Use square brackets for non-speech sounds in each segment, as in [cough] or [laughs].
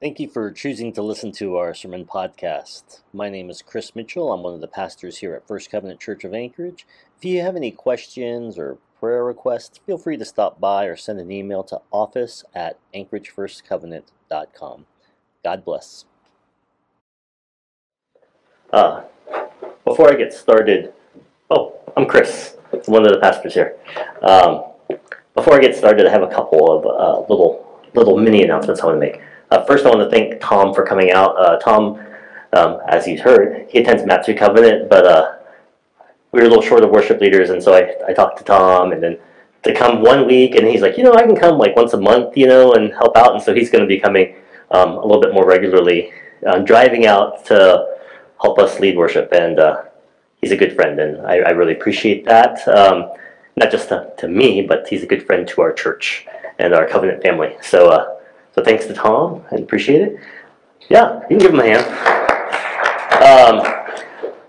Thank you for choosing to listen to our sermon podcast. My name is Chris Mitchell. I'm one of the pastors here at First Covenant Church of Anchorage. If you have any questions or prayer requests, feel free to stop by or send an email to office at anchoragefirstcovenant.com. God bless. Uh, before I get started, oh, I'm Chris, one of the pastors here. Um, before I get started, I have a couple of uh, little little mini announcements I want to make. Uh, first, I want to thank Tom for coming out. Uh, Tom, um, as he's heard, he attends Matthew Covenant, but uh, we were a little short of worship leaders, and so I, I talked to Tom, and then to come one week, and he's like, you know, I can come like once a month, you know, and help out, and so he's going to be coming um, a little bit more regularly, uh, driving out to help us lead worship, and uh, he's a good friend, and I, I really appreciate that. Um, not just to, to, me, but he's a good friend to our church and our covenant family. So uh, so thanks to Tom. I appreciate it. Yeah, you can give him a hand. Um,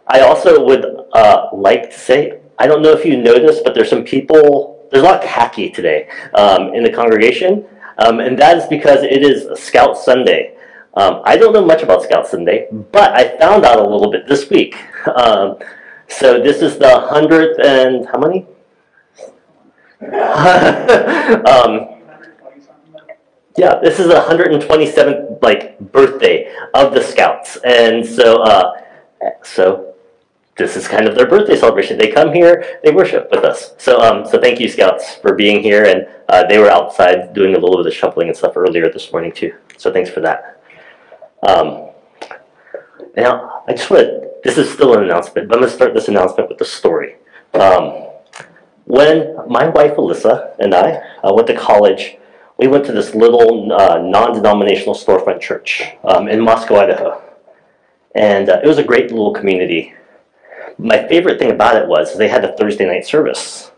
I also would uh, like to say, I don't know if you noticed, but there's some people, there's a lot of khaki today um, in the congregation, um, and that is because it is Scout Sunday. Um, I don't know much about Scout Sunday, but I found out a little bit this week. Um, so this is the hundredth and how many? [laughs] um, yeah, this is the 127th like birthday of the Scouts, and so uh, so this is kind of their birthday celebration. They come here, they worship with us. So um, so thank you, Scouts, for being here, and uh, they were outside doing a little bit of shoveling and stuff earlier this morning too. So thanks for that. Um, now I just want to. This is still an announcement, but I'm going to start this announcement with a story. Um, when my wife Alyssa and I uh, went to college we went to this little uh, non-denominational storefront church um, in Moscow, Idaho. And uh, it was a great little community. My favorite thing about it was they had a Thursday night service.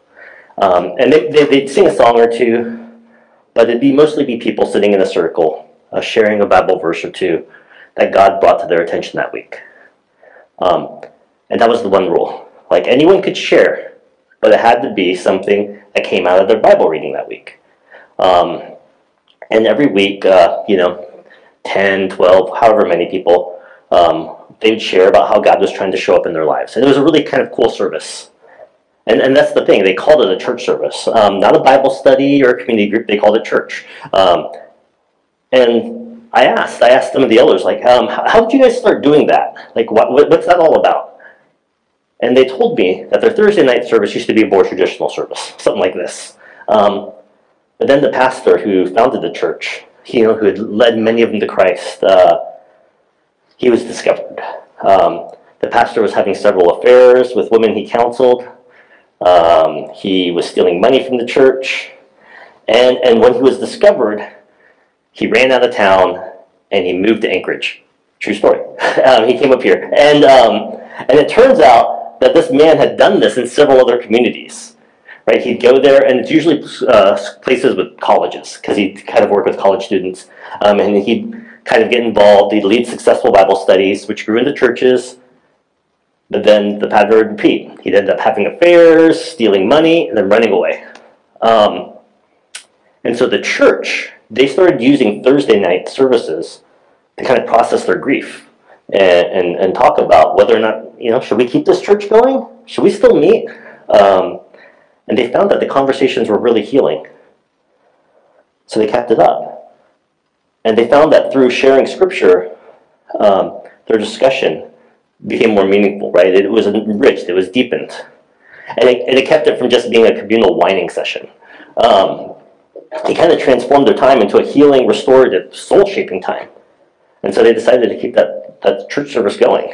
Um, and they, they, would sing a song or two, but it'd be mostly be people sitting in a circle, uh, sharing a Bible verse or two that God brought to their attention that week. Um, and that was the one rule. Like anyone could share, but it had to be something that came out of their Bible reading that week. Um, and every week, uh, you know, 10, 12, however many people, um, they'd share about how God was trying to show up in their lives. And it was a really kind of cool service. And, and that's the thing, they called it a church service, um, not a Bible study or a community group, they called it church. Um, and I asked, I asked some of the elders, like, um, how did you guys start doing that? Like, what, what's that all about? And they told me that their Thursday night service used to be a more traditional service, something like this. Um, but then the pastor who founded the church, you know, who had led many of them to Christ, uh, he was discovered. Um, the pastor was having several affairs with women he counseled. Um, he was stealing money from the church. And, and when he was discovered, he ran out of town and he moved to Anchorage. True story. [laughs] um, he came up here. And, um, and it turns out that this man had done this in several other communities right? He'd go there, and it's usually uh, places with colleges because he'd kind of work with college students, um, and he'd kind of get involved. He'd lead successful Bible studies, which grew into churches. But then the pattern would repeat. He'd end up having affairs, stealing money, and then running away. Um, and so the church, they started using Thursday night services to kind of process their grief and, and, and talk about whether or not, you know, should we keep this church going? Should we still meet? Um, and they found that the conversations were really healing. So they kept it up. And they found that through sharing scripture, um, their discussion became more meaningful, right? It was enriched, it was deepened. And it, and it kept it from just being a communal whining session. Um, it kind of transformed their time into a healing, restorative, soul shaping time. And so they decided to keep that, that church service going,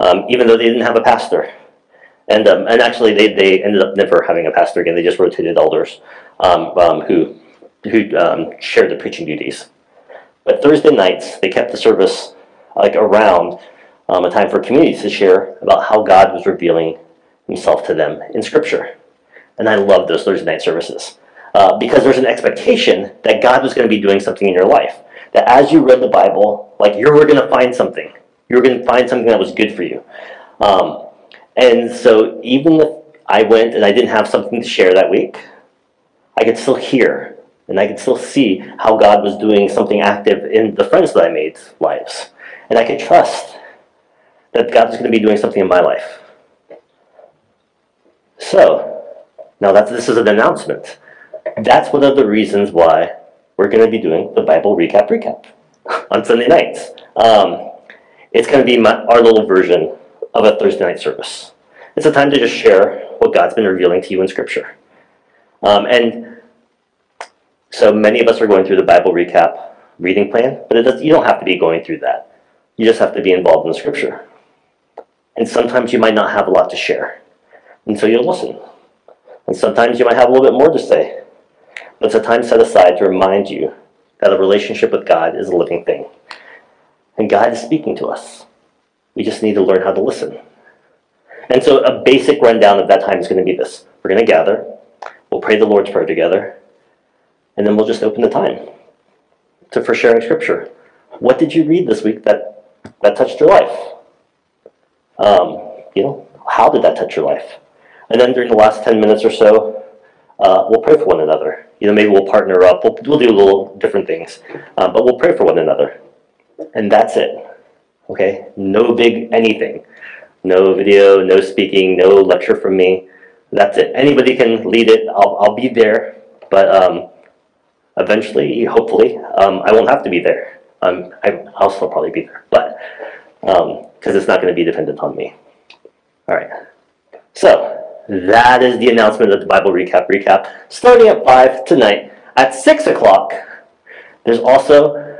um, even though they didn't have a pastor. And, um, and actually, they, they ended up never having a pastor again. They just rotated elders um, um, who, who um, shared the preaching duties. But Thursday nights, they kept the service like around um, a time for communities to share about how God was revealing himself to them in Scripture. And I love those Thursday night services uh, because there's an expectation that God was going to be doing something in your life. That as you read the Bible, like you were going to find something. You were going to find something that was good for you. Um, and so even if I went and I didn't have something to share that week, I could still hear And I could still see how God was doing something active in the friends that I made lives. And I could trust that God was going to be doing something in my life. So, now that this is an announcement. That's one of the reasons why we're going to be doing the Bible recap recap [laughs] on Sunday nights. Um, it's going to be my, our little version of a Thursday night service. It's a time to just share what God's been revealing to you in Scripture. Um, and so many of us are going through the Bible recap reading plan, but does, you don't have to be going through that. You just have to be involved in the Scripture. And sometimes you might not have a lot to share, and so you'll listen. And sometimes you might have a little bit more to say, but it's a time set aside to remind you that a relationship with God is a living thing. And God is speaking to us. We just need to learn how to listen. And so a basic rundown of that time is going to be this. We're going to gather, we'll pray the Lord's Prayer together, and then we'll just open the time to for sharing scripture. What did you read this week that, that touched your life? Um, you know, how did that touch your life? And then during the last 10 minutes or so, uh, we'll pray for one another. You know, maybe we'll partner up. We'll, we'll do a little different things, um, but we'll pray for one another. And that's it. Okay? No big anything. No video, no speaking, no lecture from me. That's it. Anybody can lead it. I'll, I'll be there, but um, eventually, hopefully, um, I won't have to be there. Um, I, I'll still probably be there, but because um, it's not going to be dependent on me. All right. So that is the announcement of the Bible recap. Recap starting at five tonight at six o'clock. There's also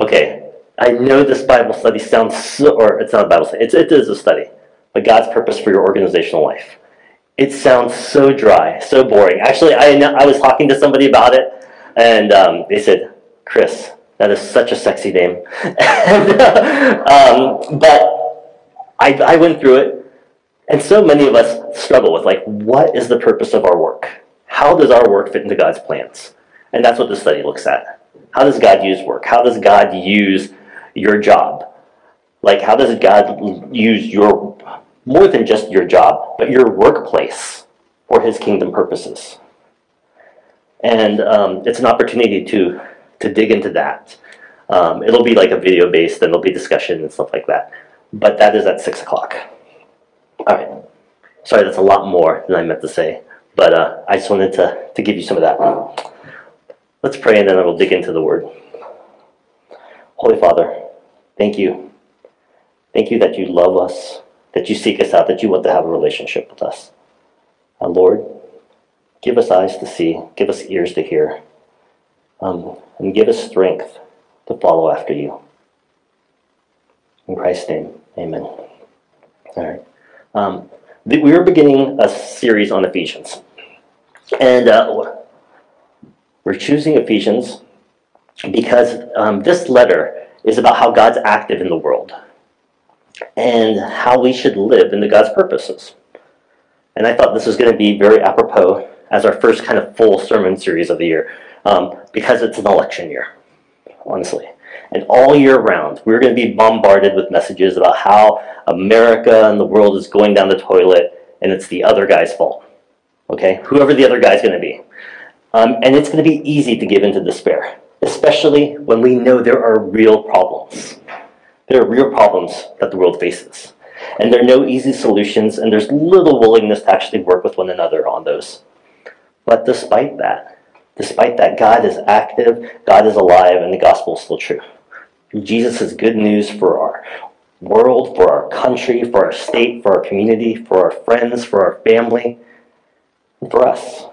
okay. I know this Bible study sounds so, or it's not a Bible study. It's, it is a study, but God's purpose for your organizational life. It sounds so dry, so boring. Actually, I I was talking to somebody about it, and um, they said, "Chris, that is such a sexy name." [laughs] and, um, but I I went through it, and so many of us struggle with like, what is the purpose of our work? How does our work fit into God's plans? And that's what the study looks at. How does God use work? How does God use your job? Like, how does God use your, more than just your job, but your workplace for his kingdom purposes? And um, it's an opportunity to, to dig into that. Um, it'll be like a video based, and there'll be discussion and stuff like that. But that is at 6 o'clock. All right. Sorry, that's a lot more than I meant to say, but uh, I just wanted to, to give you some of that. Let's pray and then I will dig into the word. Holy Father, thank you. Thank you that you love us, that you seek us out, that you want to have a relationship with us. Uh, Lord, give us eyes to see, give us ears to hear, um, and give us strength to follow after you. In Christ's name, amen. All right. Um, we are beginning a series on Ephesians. And uh, we're choosing Ephesians because um, this letter is about how God's active in the world and how we should live into God's purposes. And I thought this was going to be very apropos as our first kind of full sermon series of the year um, because it's an election year, honestly. And all year round, we're going to be bombarded with messages about how America and the world is going down the toilet and it's the other guy's fault. Okay? Whoever the other guy's going to be. Um, and it's going to be easy to give into despair, especially when we know there are real problems. There are real problems that the world faces. And there are no easy solutions, and there's little willingness to actually work with one another on those. But despite that, despite that, God is active, God is alive, and the gospel is still true. Jesus is good news for our world, for our country, for our state, for our community, for our friends, for our family, and for us.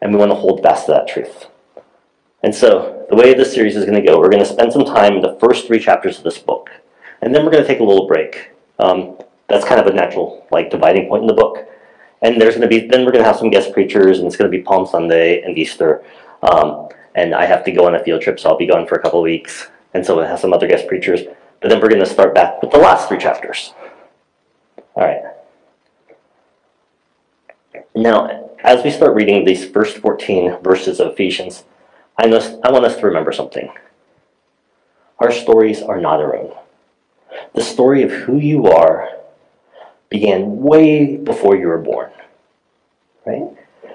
And we want to hold fast to that truth. And so, the way this series is going to go, we're going to spend some time in the first three chapters of this book. And then we're going to take a little break. Um, that's kind of a natural like dividing point in the book. And there's going to be then we're going to have some guest preachers, and it's going to be Palm Sunday and Easter. Um, and I have to go on a field trip, so I'll be gone for a couple weeks and so it have some other guest preachers. But then we're going to start back with the last three chapters. All right. Now, as we start reading these first 14 verses of Ephesians, I, must, I want us to remember something. Our stories are not our own. The story of who you are began way before you were born. Right?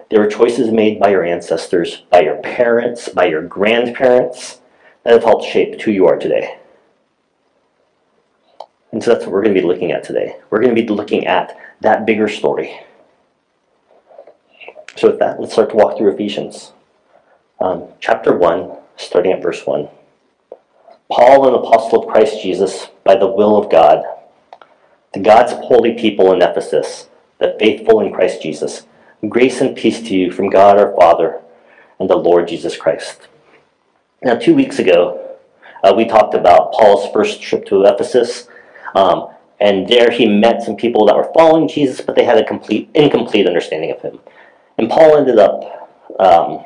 There were choices made by your ancestors, by your parents, by your grandparents that have helped shape who you are today. And so that's what we're going to be looking at today. We're going to be looking at that bigger story. So, with that, let's start to walk through Ephesians. Um, chapter 1, starting at verse 1. Paul, an apostle of Christ Jesus, by the will of God, to God's holy people in Ephesus, the faithful in Christ Jesus, grace and peace to you from God our Father and the Lord Jesus Christ. Now, two weeks ago, uh, we talked about Paul's first trip to Ephesus um, and there he met some people that were following Jesus, but they had a complete, incomplete understanding of him. And Paul ended up um,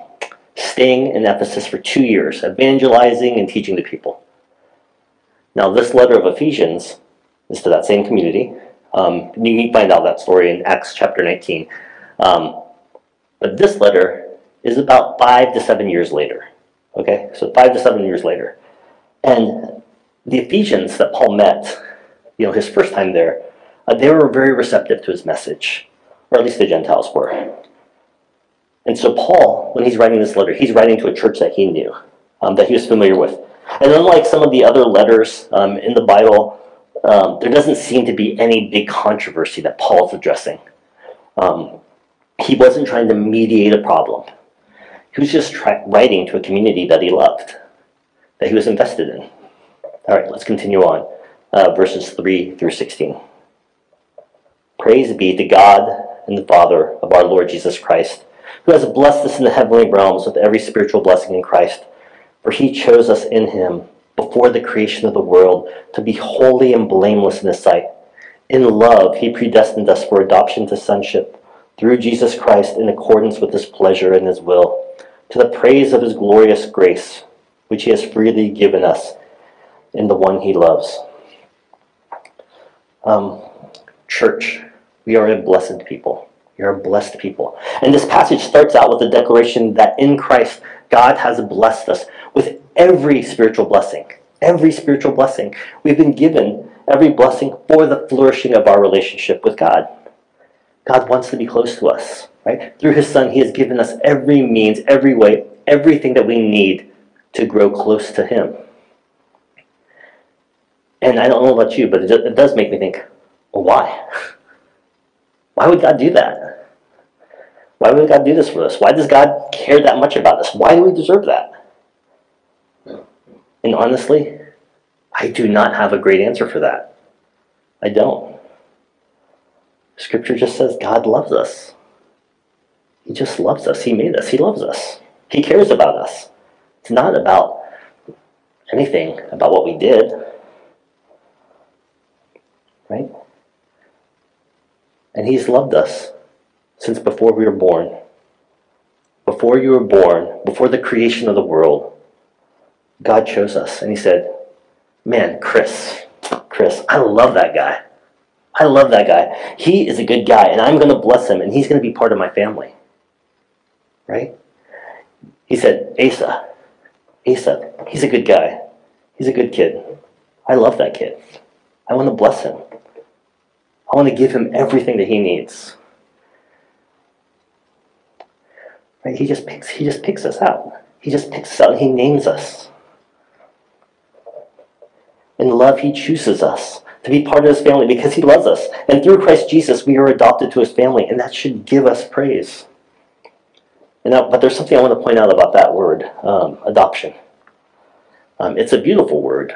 staying in Ephesus for two years, evangelizing and teaching the people. Now, this letter of Ephesians is to that same community. Um, you can find out that story in Acts chapter 19. Um, but this letter is about five to seven years later. Okay, so five to seven years later. And the Ephesians that Paul met you know, his first time there, uh, they were very receptive to his message, or at least the Gentiles were. And so Paul, when he's writing this letter, he's writing to a church that he knew, um, that he was familiar with. And unlike some of the other letters um, in the Bible, um, there doesn't seem to be any big controversy that Paul's addressing. Um, he wasn't trying to mediate a problem. He was just try- writing to a community that he loved, that he was invested in. All right, let's continue on uh, verses 3 through 16. Praise be to God and the Father of our Lord Jesus Christ, who has blessed us in the heavenly realms with every spiritual blessing in Christ. For he chose us in him before the creation of the world to be holy and blameless in his sight. In love, he predestined us for adoption to sonship through Jesus Christ in accordance with his pleasure and his will, to the praise of his glorious grace, which he has freely given us in the one he loves. Um, church, we are a blessed people. Are a blessed people. And this passage starts out with the declaration that in Christ, God has blessed us with every spiritual blessing. Every spiritual blessing. We've been given every blessing for the flourishing of our relationship with God. God wants to be close to us, right? Through His Son, He has given us every means, every way, everything that we need to grow close to Him. And I don't know about you, but it, it does make me think, well, why? [laughs] Why would God do that? Why would God do this for us? Why does God care that much about us? Why do we deserve that? And honestly, I do not have a great answer for that. I don't. Scripture just says God loves us. He just loves us. He made us. He loves us. He cares about us. It's not about anything about what we did right? And He's loved us since before we were born. Before you were born, before the creation of the world, God chose us and He said, Man, Chris, Chris, I love that guy. I love that guy. He is a good guy, and I'm going to bless him, and he's going to be part of my family. Right? He said, Asa, Asa, he's a good guy. He's a good kid. I love that kid. I want to bless him. I want to give him everything that he needs. Right? He just picks he just picks us out. He just picks us out. He names us. In love, he chooses us to be part of his family because he loves us. And through Christ Jesus, we are adopted to his family, and that should give us praise. And but there's something I want to point out about that word, um, adoption. Um, it's a beautiful word,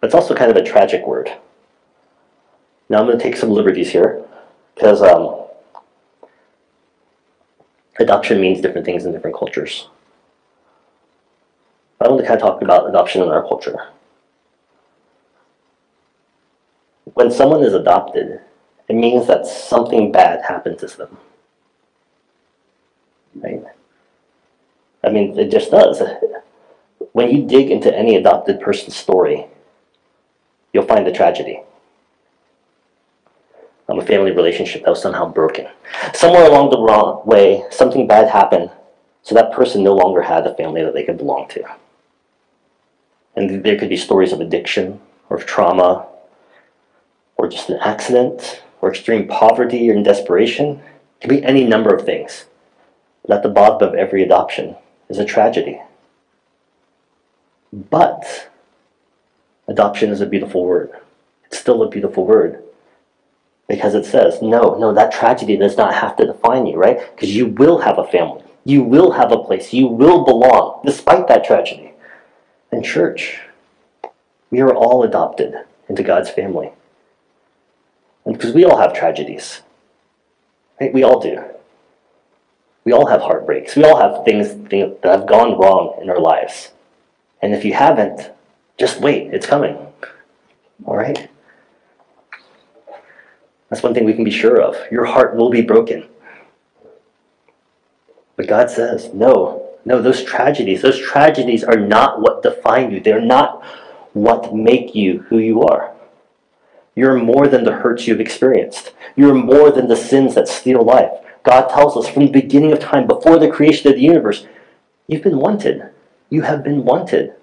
but it's also kind of a tragic word. Now I'm going to take some liberties here because um, adoption means different things in different cultures. I want to kind of talk about adoption in our culture. When someone is adopted, it means that something bad happened to them. Right? I mean, it just does. When you dig into any adopted person's story, you'll find the tragedy a family relationship that was somehow broken. Somewhere along the wrong way, something bad happened, so that person no longer had a family that they could belong to. And there could be stories of addiction, or of trauma, or just an accident, or extreme poverty or desperation. It could be any number of things. But at the bottom of every adoption is a tragedy. But adoption is a beautiful word. It's still a beautiful word because it says, no, no, that tragedy does not have to define you, right? Because you will have a family. You will have a place. You will belong despite that tragedy. And, church, we are all adopted into God's family. And because we all have tragedies, right? We all do. We all have heartbreaks. We all have things that have gone wrong in our lives. And if you haven't, just wait, it's coming. All right? That's one thing we can be sure of. Your heart will be broken. But God says, no, no, those tragedies, those tragedies are not what define you. They're not what make you who you are. You're more than the hurts you've experienced. You're more than the sins that steal life. God tells us from the beginning of time, before the creation of the universe, you've been wanted. You have been wanted.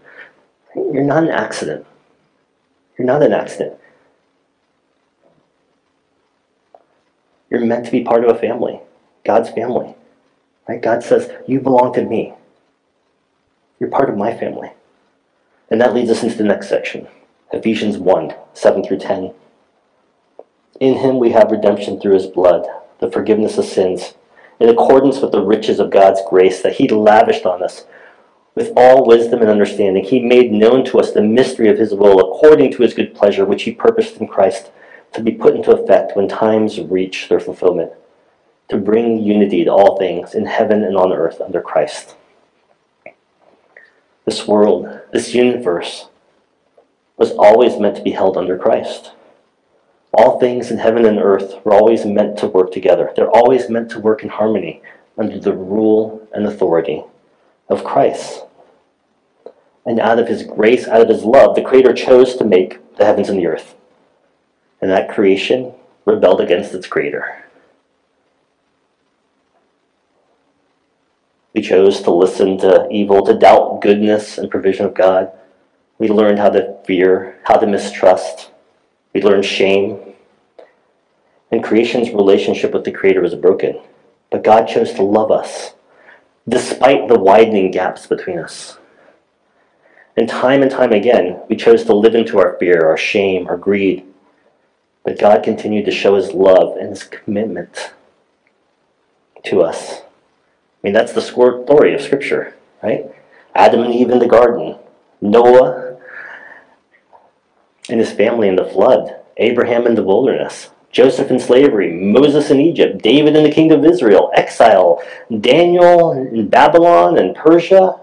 You're not an accident. You're not an accident. You're meant to be part of a family, God's family. Right? God says, You belong to me. You're part of my family. And that leads us into the next section Ephesians 1 7 through 10. In him we have redemption through his blood, the forgiveness of sins, in accordance with the riches of God's grace that he lavished on us. With all wisdom and understanding, he made known to us the mystery of his will according to his good pleasure, which he purposed in Christ to be put into effect when times reach their fulfillment, to bring unity to all things in heaven and on earth under Christ. This world, this universe, was always meant to be held under Christ. All things in heaven and earth were always meant to work together. They're always meant to work in harmony under the rule and authority of Christ. And out of his grace, out of his love, the Creator chose to make the heavens and the earth and that creation rebelled against its creator. We chose to listen to evil, to doubt goodness and provision of God. We learned how to fear, how to mistrust. We learned shame. And creation's relationship with the Creator was broken. But God chose to love us, despite the widening gaps between us. And time and time again, we chose to live into our fear, our shame, our greed, but God continued to show his love and his commitment to us. I mean, that's the story of Scripture, right? Adam and Eve in the garden, Noah and his family in the flood, Abraham in the wilderness, Joseph in slavery, Moses in Egypt, David in the kingdom of Israel, exile, Daniel in Babylon and Persia,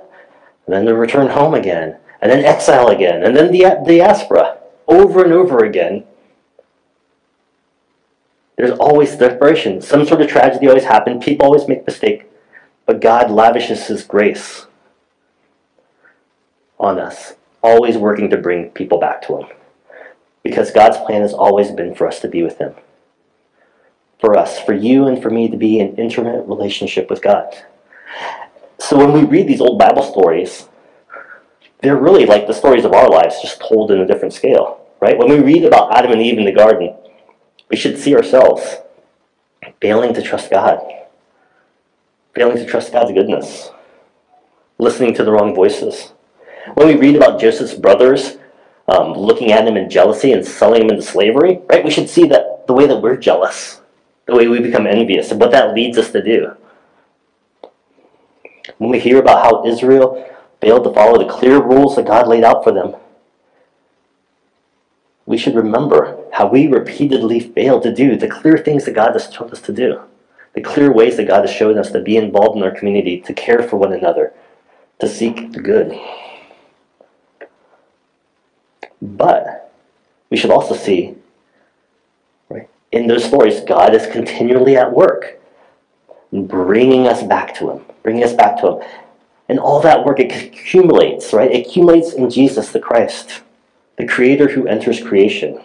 and then the return home again, and then exile again, and then the diaspora, over and over again. There's always separation. Some sort of tragedy always happens. People always make mistakes. But God lavishes His grace on us, always working to bring people back to Him. Because God's plan has always been for us to be with Him. For us, for you and for me to be in intimate relationship with God. So when we read these old Bible stories, they're really like the stories of our lives, just told in a different scale, right? When we read about Adam and Eve in the garden, we should see ourselves failing to trust God, failing to trust God's goodness, listening to the wrong voices. When we read about Joseph's brothers um, looking at him in jealousy and selling him into slavery, right, we should see that the way that we're jealous, the way we become envious, and what that leads us to do. When we hear about how Israel failed to follow the clear rules that God laid out for them, we should remember how we repeatedly fail to do the clear things that God has told us to do, the clear ways that God has shown us to be involved in our community, to care for one another, to seek the good. But we should also see, right, in those stories, God is continually at work, bringing us back to Him, bringing us back to Him. And all that work accumulates, right? It accumulates in Jesus the Christ the Creator who enters creation,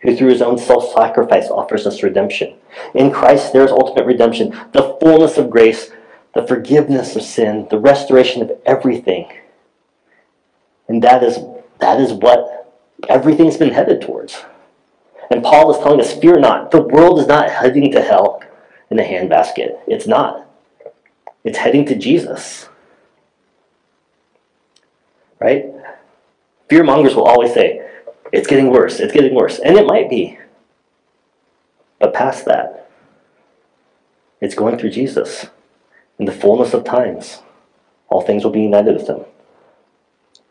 who through his own self sacrifice offers us redemption. In Christ, there is ultimate redemption, the fullness of grace, the forgiveness of sin, the restoration of everything. And that is, that is what everything's been headed towards. And Paul is telling us, fear not. The world is not heading to hell in a handbasket. It's not. It's heading to Jesus. Right? Fear mongers will always say, it's getting worse, it's getting worse. And it might be. But past that, it's going through Jesus. In the fullness of times, all things will be united with him.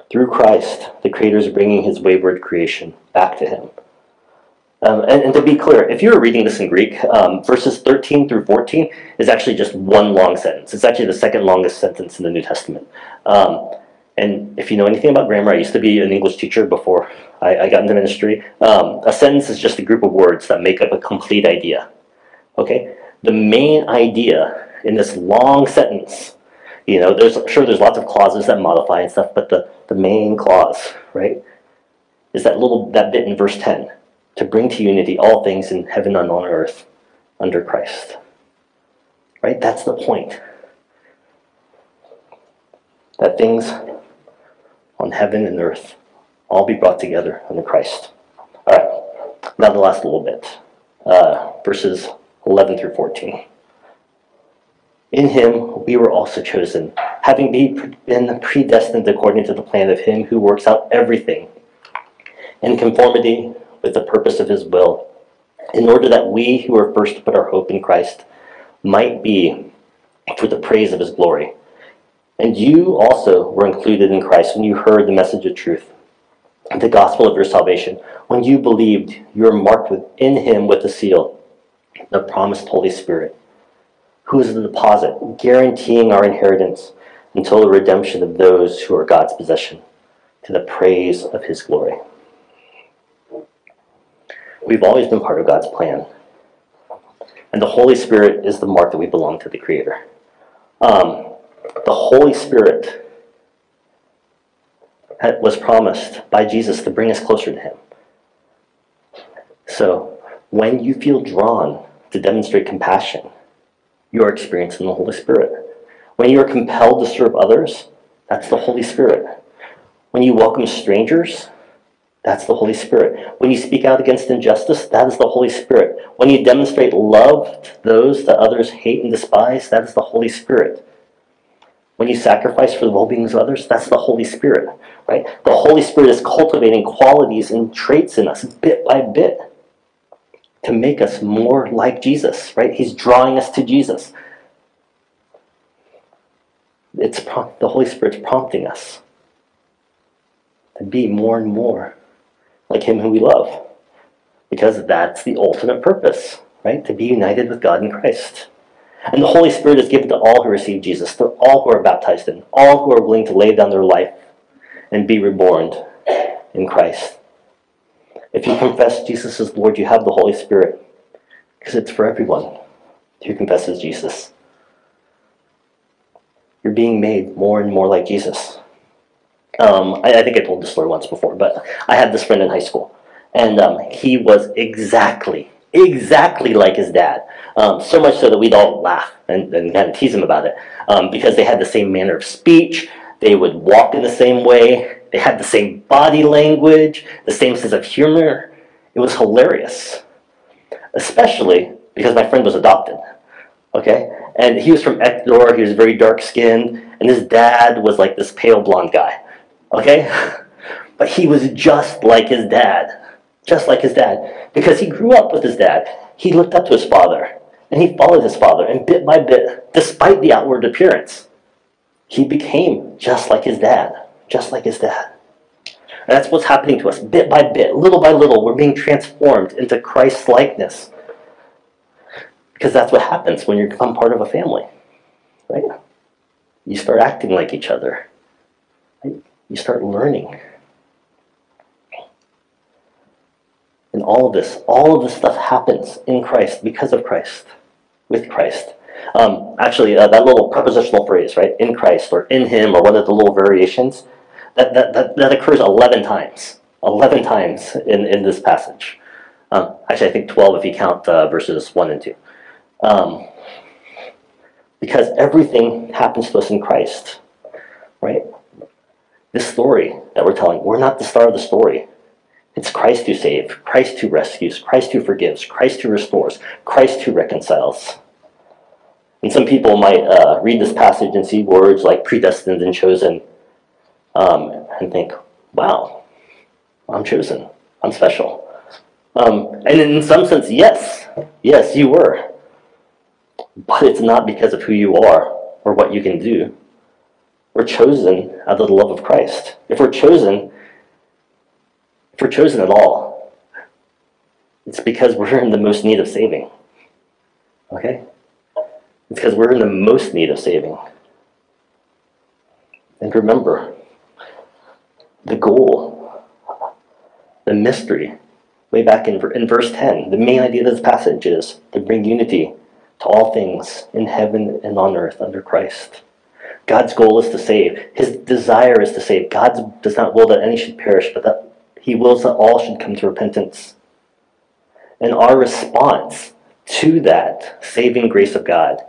Through Christ, the Creator is bringing his wayward creation back to him. Um, and, and, to be clear, if you were reading this in Greek, um, verses 13 through 14 is actually just one long sentence. It's actually the second longest sentence in the New Testament. Um, and if you know anything about grammar, I used to be an English teacher before I, I got into ministry. Um, a sentence is just a group of words that make up a complete idea. Okay? The main idea in this long sentence, you know, there's sure there's lots of clauses that modify and stuff, but the, the main clause, right, is that little that bit in verse 10 to bring to unity all things in heaven and on earth under Christ. Right? That's the point. That things on heaven and earth all be brought together under Christ. All right, now the last little bit, uh, verses 11 through 14. In him we were also chosen, having been predestined according to the plan of him who works out everything in conformity with the purpose of his will, in order that we who were first to put our hope in Christ might be for the praise of his glory. And you also were included in Christ when you heard the message of truth, the gospel of your salvation. When you believed, you were marked within him with the seal, the promised Holy Spirit, who is the deposit, guaranteeing our inheritance until the redemption of those who are God's possession, to the praise of his glory. We've always been part of God's plan. And the Holy Spirit is the mark that we belong to the Creator. Um, the Holy Spirit was promised by Jesus to bring us closer to Him. So, when you feel drawn to demonstrate compassion, you are experiencing the Holy Spirit. When you are compelled to serve others, that's the Holy Spirit. When you welcome strangers, that's the Holy Spirit. When you speak out against injustice, that is the Holy Spirit. When you demonstrate love to those that others hate and despise, that is the Holy Spirit. When you sacrifice for the well being of others, that's the Holy Spirit, right? The Holy Spirit is cultivating qualities and traits in us bit by bit to make us more like Jesus, right? He's drawing us to Jesus. It's the Holy Spirit's prompting us to be more and more like him who we love. Because that's the ultimate purpose, right? To be united with God in Christ. And the Holy Spirit is given to all who receive Jesus, to all who are baptized in, all who are willing to lay down their life and be reborn in Christ. If you confess Jesus as Lord, you have the Holy Spirit, because it's for everyone who confesses Jesus. You're being made more and more like Jesus. Um, I, I, think I told this story once before, but I had this friend in high school, and um, he was exactly, exactly like his dad. Um, so much so that we'd all laugh and, and kind of tease him about it um, because they had the same manner of speech, they would walk in the same way, they had the same body language, the same sense of humor. It was hilarious, especially because my friend was adopted. Okay, and he was from Ecuador. He was very dark skinned, and his dad was like this pale blonde guy. Okay? [laughs] But he was just like his dad. Just like his dad. Because he grew up with his dad. He looked up to his father. And he followed his father. And bit by bit, despite the outward appearance, he became just like his dad. Just like his dad. And that's what's happening to us. Bit by bit, little by little, we're being transformed into Christ's likeness. Because that's what happens when you become part of a family. Right? You start acting like each other. Right? you start learning. All of this, all of this stuff happens in Christ, because of Christ, with Christ. Um, actually, uh, that little prepositional phrase, right, in Christ or in Him or one of the little variations, that, that, that, that occurs 11 times. 11 times in, in this passage. Um, actually, I think 12 if you count uh, verses 1 and 2. Um, because everything happens to us in Christ, right? This story that we're telling, we're not the star of the story. It's Christ who saves, Christ who rescues, Christ who forgives, Christ who restores, Christ who reconciles. And some people might uh, read this passage and see words like predestined and chosen um, and think, wow, I'm chosen. I'm special. Um, and in some sense, yes, yes, you were. But it's not because of who you are or what you can do. We're chosen out of the love of Christ. If we're chosen, if we're chosen at all, it's because we're in the most need of saving. Okay? It's because we're in the most need of saving. And remember, the goal, the mystery, way back in, in verse 10, the main idea of this passage is to bring unity to all things in heaven and on earth under Christ. God's goal is to save. His desire is to save. God does not will that any should perish, but that he wills that all should come to repentance. And our response to that saving grace of God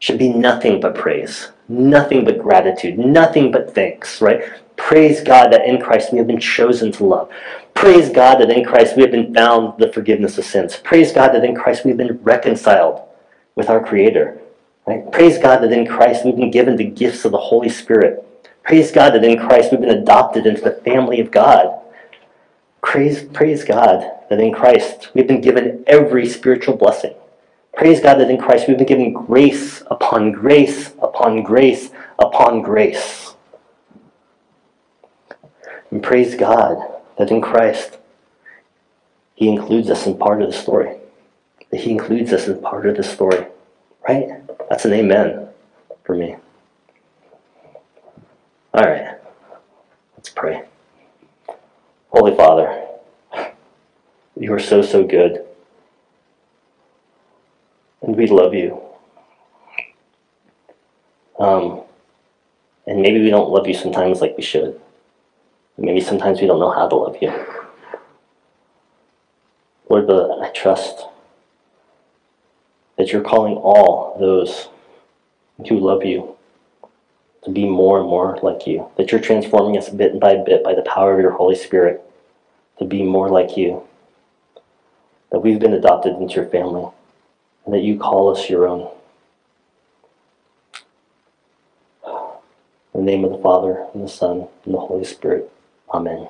should be nothing but praise, nothing but gratitude, nothing but thanks, right? Praise God that in Christ we have been chosen to love. Praise God that in Christ we have been found the forgiveness of sins. Praise God that in Christ we've been reconciled with our Creator. Right? Praise God that in Christ we've been given the gifts of the Holy Spirit. Praise God that in Christ we've been adopted into the family of God. Praise, praise God that in Christ we've been given every spiritual blessing. Praise God that in Christ we've been given grace upon grace upon grace upon grace. And praise God that in Christ He includes us in part of the story. That He includes us in part of the story. Right? That's an amen for me. All right. Let's pray. Holy Father, you are so, so good. And we love you. Um, and maybe we don't love you sometimes like we should. Maybe sometimes we don't know how to love you. Lord, but I trust that you're calling all those who love you to be more and more like you. That you're transforming us bit by bit by the power of your Holy Spirit to be more like you. That we've been adopted into your family and that you call us your own. In the name of the Father, and the Son, and the Holy Spirit. Amen.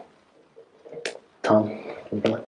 Tom?